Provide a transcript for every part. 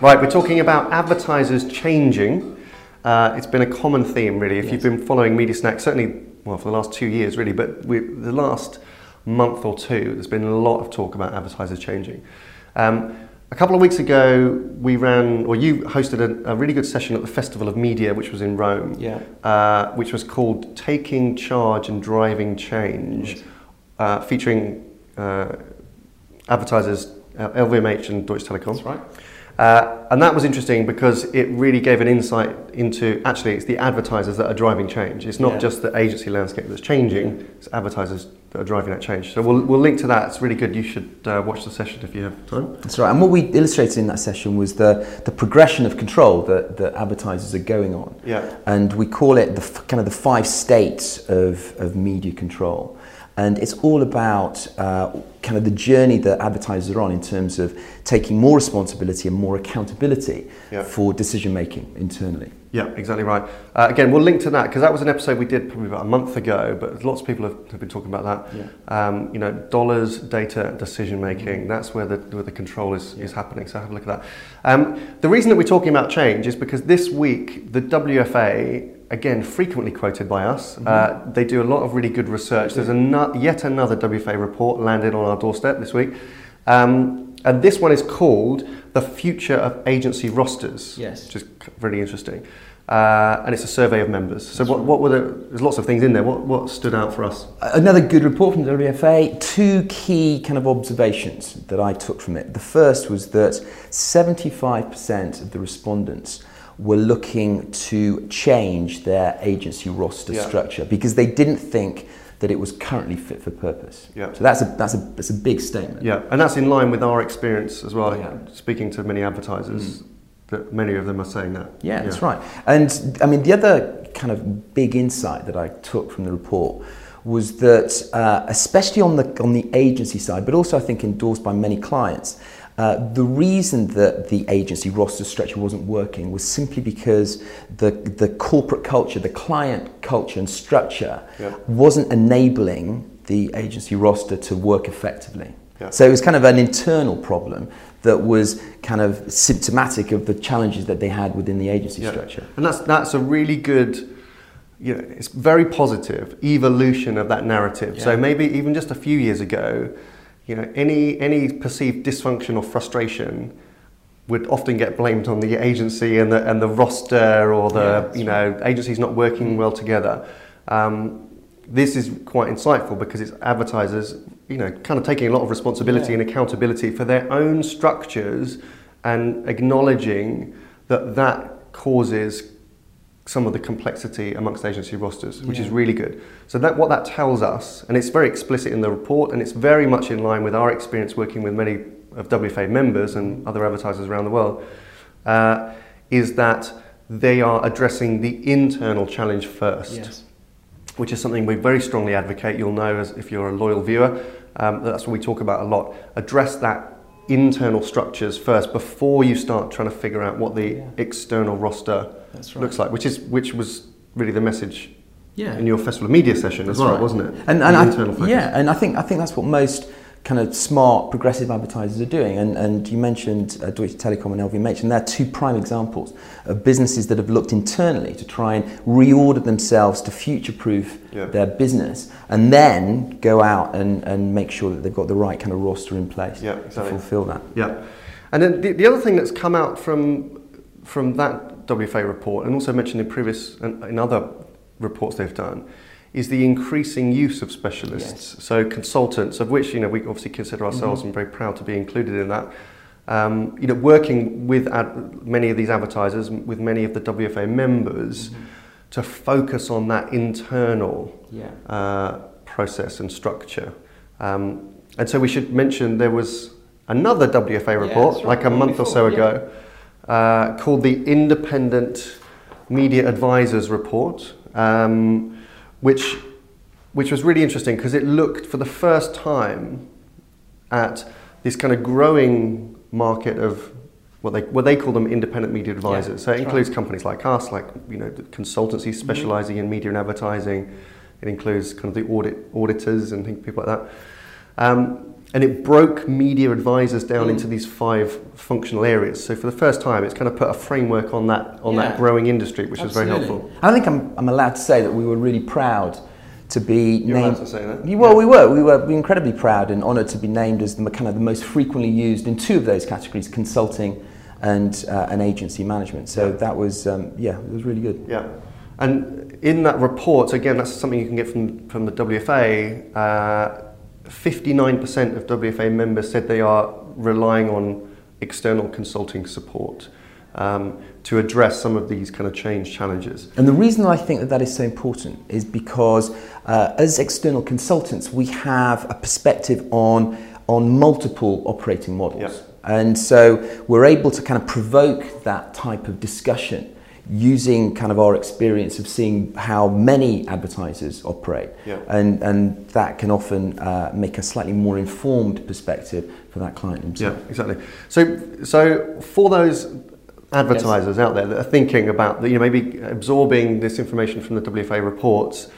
Right, we're talking about advertisers changing. Uh, it's been a common theme, really. If Yes. you've been following Media Snack, certainly, well, for the last two years, really, but we, the last month or two, there's been a lot of talk about advertisers changing. Um, a couple of weeks ago, we ran, or you hosted a, a really good session at the Festival of Media, which was in Rome, Yeah. uh, which was called Taking Charge and Driving Change, uh, featuring uh, advertisers uh, LVMH and Deutsche Telekom. That's right. Uh, and that was interesting because it really gave an insight into actually it's the advertisers that are driving change. It's not Yeah. just the agency landscape that's changing, it's advertisers that are driving that change. So we'll, we'll link to that. It's really good. You should uh, watch the session if you have time. That's right. And what we illustrated in that session was the, the progression of control that, that advertisers are going on. Yeah. And we call it the kind of the five states of, of media control. And it's all about uh, kind of the journey that advertisers are on in terms of taking more responsibility and more accountability Yeah. for decision making internally. Yeah, exactly right. Uh, again, we'll link to that because that was an episode we did probably about a month ago, but lots of people have, have been talking about that. Yeah. Um, you know, dollars, data, decision making, that's where the, where the control is, is happening. So have a look at that. Um, the reason that we're talking about change is because this week, the WFA, again, frequently quoted by us, uh, they do a lot of really good research. There's a yet another WFA report landed on our doorstep this week. Um, and this one is called The Future of Agency Rosters Yes. which is really interesting. Uh, and it's a survey of members. So, what, what were the, there's lots of things in there. What, what stood out for us? Another good report from the WFA. Two key kind of observations that I took from it. The first was that 75% of the respondents were looking to change their agency roster Yeah. structure because they didn't think that it was currently fit for purpose. Yeah. So that's a that's a that's a big statement. Yeah, and that's in line with our experience as well. Yeah. Speaking to many advertisers, that many of them are saying that. Yeah, that's right. And I mean, the other kind of big insight that I took from the report was that, uh, especially on the on the agency side, but also I think endorsed by many clients, uh, the reason that the agency roster structure wasn't working was simply because the the corporate culture, the client culture and structure, Yeah. wasn't enabling the agency roster to work effectively. Yeah. So it was kind of an internal problem that was kind of symptomatic of the challenges that they had within the agency Yeah. structure. And that's, that's a really good, you know, it's very positive evolution of that narrative. So maybe even just a few years ago, you know, any, any perceived dysfunction or frustration would often get blamed on the agency and the, and the roster or the, Yeah, you know, agencies not working well together. Um, this is quite insightful because it's advertisers, you know, kind of taking a lot of responsibility Yeah. and accountability for their own structures and acknowledging that that causes some of the complexity amongst agency rosters, which is really good. So that what that tells us, and it's very explicit in the report, and it's very much in line with our experience working with many of WFA members and other advertisers around the world, uh, is that they are addressing the internal challenge first which is something we very strongly advocate. You'll know as if you're a loyal viewer, um, that's what we talk about a lot. Address that internal structures first before you start trying to figure out what the Yeah. external roster right. looks like, which is which was really the message Yeah. in your festival of media session as That's well, right. wasn't it? And, and I, yeah, and I think I think that's what most kind of smart progressive advertisers are doing. And, and you mentioned uh, Deutsche Telekom and LVMH, and they're two prime examples of businesses that have looked internally to try and reorder themselves to future-proof Yeah. their business, and then go out and, and make sure that they've got the right kind of roster in place Yeah, to fulfill that. Yeah, and then the, the other thing that's come out from from that WFA report, and also mentioned in previous and in other reports they've done, is the increasing use of specialists. So consultants, of which you know we obviously consider ourselves and very proud to be included in that. Um, you know, working with ad- many of these advertisers, with many of the WFA members, to focus on that internal Yeah. uh, process and structure. Um, and so we should mention there was another WFA report, that's right, like a month or so before, yeah. ago, uh, called the Independent Media Advisors Report, um, which, which was really interesting because it looked for the first time at this kind of growing market of what they, what they call them independent media advisors. so it includes companies like us, like you know, consultancies Mm-hmm. specializing in media and advertising. It includes kind of the audit auditors and things, people like that. Um, and it broke media advisors down mm. into these five functional areas. So for the first time, it's kind of put a framework on that on yeah. that growing industry, which Absolutely. was very helpful. I think I'm, I'm allowed to say that we were really proud to be You're named. To say that? Well, yeah. we were. We were incredibly proud and honoured to be named as the kind of the most frequently used in two of those categories: consulting and uh, and agency management. So yeah. that was um, yeah, it was really good. Yeah. And in that report, again, that's something you can get from, from the WFA. Uh, 59% of WFA members said they are relying on external consulting support um, to address some of these kind of change challenges. And the reason I think that that is so important is because uh, as external consultants, we have a perspective on, on multiple operating models. Yep. And so we're able to kind of provoke that type of discussion using kind of our experience of seeing how many advertisers operate. Yeah. And, and that can often uh, make a slightly more informed perspective for that client himself. Yeah, exactly. So, so for those advertisers yes. out there that are thinking about, you know, maybe absorbing this information from the WFA reports,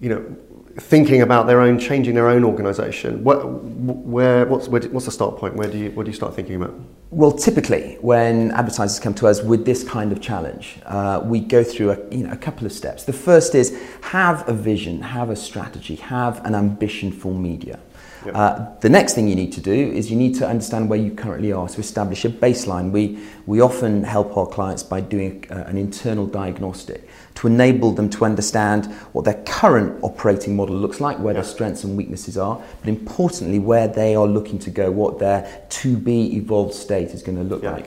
you know, thinking about their own, changing their own organisation, what, where, what's, where, what's the start point? Where do you, what do you start thinking about? Well, typically, when advertisers come to us with this kind of challenge, uh, we go through a, you know, a couple of steps. The first is have a vision, have a strategy, have an ambition for media. Uh, the next thing you need to do is you need to understand where you currently are to establish a baseline. We, we often help our clients by doing uh, an internal diagnostic to enable them to understand what their current operating model looks like, where their strengths and weaknesses are, but importantly, where they are looking to go, what their to be evolved state is going to look like.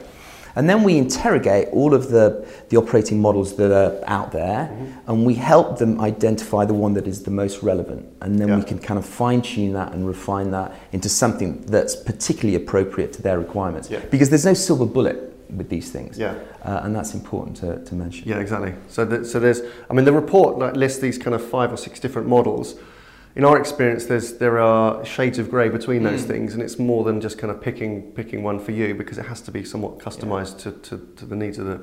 And then we interrogate all of the, the operating models that are out there mm-hmm. and we help them identify the one that is the most relevant. And then yeah. we can kind of fine tune that and refine that into something that's particularly appropriate to their requirements. Yeah. Because there's no silver bullet with these things. Yeah. Uh, and that's important to, to mention. Yeah, exactly. So, the, so there's, I mean, the report like, lists these kind of five or six different models in our experience, there's, there are shades of grey between those mm. things, and it's more than just kind of picking, picking one for you because it has to be somewhat customised yeah. to, to, to, the needs of, the,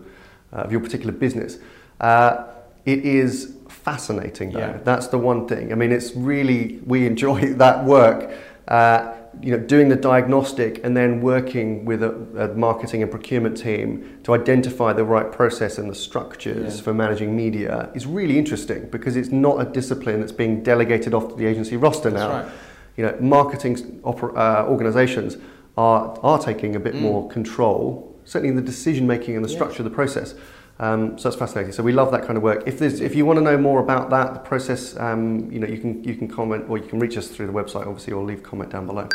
uh, of your particular business. Uh, it is fascinating, though. Yeah. That's the one thing. I mean, it's really, we enjoy that work. Uh, you know, doing the diagnostic and then working with a, a, marketing and procurement team to identify the right process and the structures yeah. for managing media is really interesting because it's not a discipline that's being delegated off to the agency roster now. Right. You know, marketing uh, organizations are, are taking a bit mm. more control, certainly in the decision making and the structure of the process. Um, so that's fascinating. So we love that kind of work. If there's, if you want to know more about that, the process, um, you know, you can you can comment or you can reach us through the website, obviously, or leave comment down below.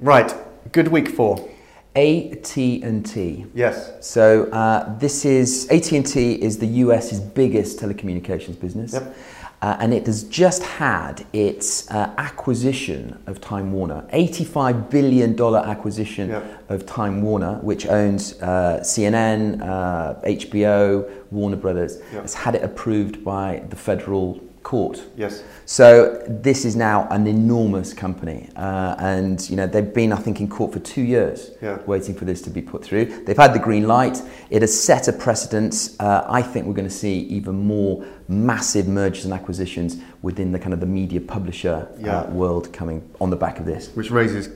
Right, good week for. AT&T. Yes. So uh, this is AT&T is the US's biggest telecommunications business. Yep. Uh, and it has just had its uh, acquisition of Time Warner, $85 billion acquisition yep. of Time Warner, which owns uh, CNN, HBO, uh, Warner Brothers. Yep. Has had it approved by the federal court. Yes. So this is now an enormous company, uh, and you know they've been, I think, in court for two years, yeah. waiting for this to be put through. They've had the green light. It has set a precedent. Uh, I think we're going to see even more massive mergers and acquisitions within the kind of the media publisher uh, yeah. uh, world coming on the back of this, which raises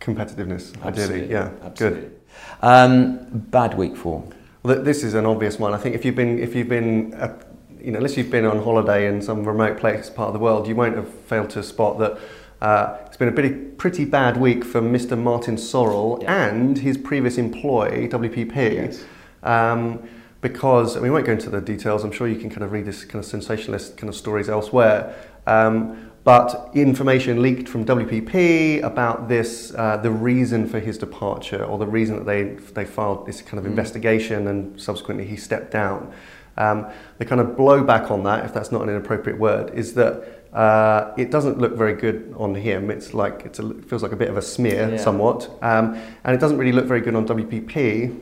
competitiveness. Absolutely. Ideally, yeah, Absolutely. good. Um, bad week for. Well, this is an obvious one. I think if you've been if you've been you know, unless you've been on holiday in some remote place, part of the world, you won't have failed to spot that uh, it's been a pretty, pretty bad week for Mr. Martin Sorrell yeah. and his previous employee, WPP. Yes. Um, because, I mean, we won't go into the details, I'm sure you can kind of read this kind of sensationalist kind of stories elsewhere. Um, but information leaked from WPP about this, uh, the reason for his departure, or the reason that they, they filed this kind of mm. investigation and subsequently he stepped down. Um, the kind of blowback on that, if that's not an inappropriate word, is that uh, it doesn't look very good on him. It's like it's a, it feels like a bit of a smear, yeah. somewhat, um, and it doesn't really look very good on WPP,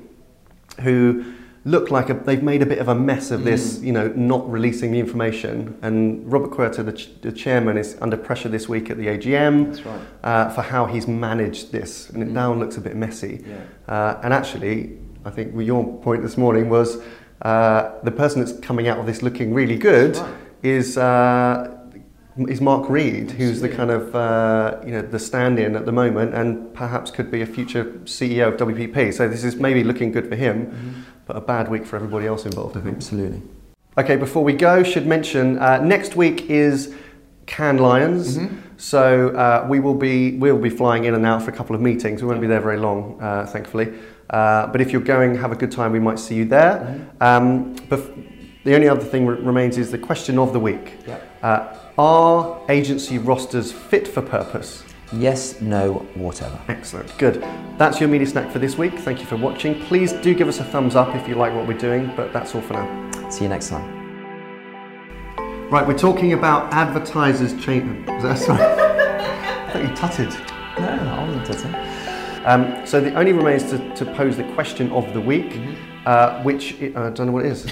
who look like a, they've made a bit of a mess of this, mm. you know, not releasing the information. And Robert Quarta, the, ch- the, chairman, is under pressure this week at the AGM right. uh, for how he's managed this, and it mm. now looks a bit messy. Yeah. Uh, and actually, I think your point this morning was uh, the person that's coming out of this looking really good right. is uh, is Mark Read, who's the kind of uh, you know the stand-in at the moment, and perhaps could be a future CEO of WPP. So this is maybe looking good for him, mm-hmm. but a bad week for everybody else involved. I think. Absolutely. Okay, before we go, should mention uh, next week is Cannes Lions. Mm-hmm. So uh, we will be we'll be flying in and out for a couple of meetings. We won't be there very long, uh, thankfully. Uh, but if you're going, have a good time. We might see you there. Mm-hmm. Um, the only other thing remains is the question of the week. Uh, are agency rosters fit for purpose? Yes, no, whatever. Excellent, good. That's your media snack for this week. Thank you for watching. Please do give us a thumbs up if you like what we're doing, but that's all for now. See you next time. Right, we're talking about advertisers that sorry? I thought you tutted. No, I wasn't tutting. Um, so the only remains to, to, pose the question of the week, mm-hmm. uh, which I don't know what it is.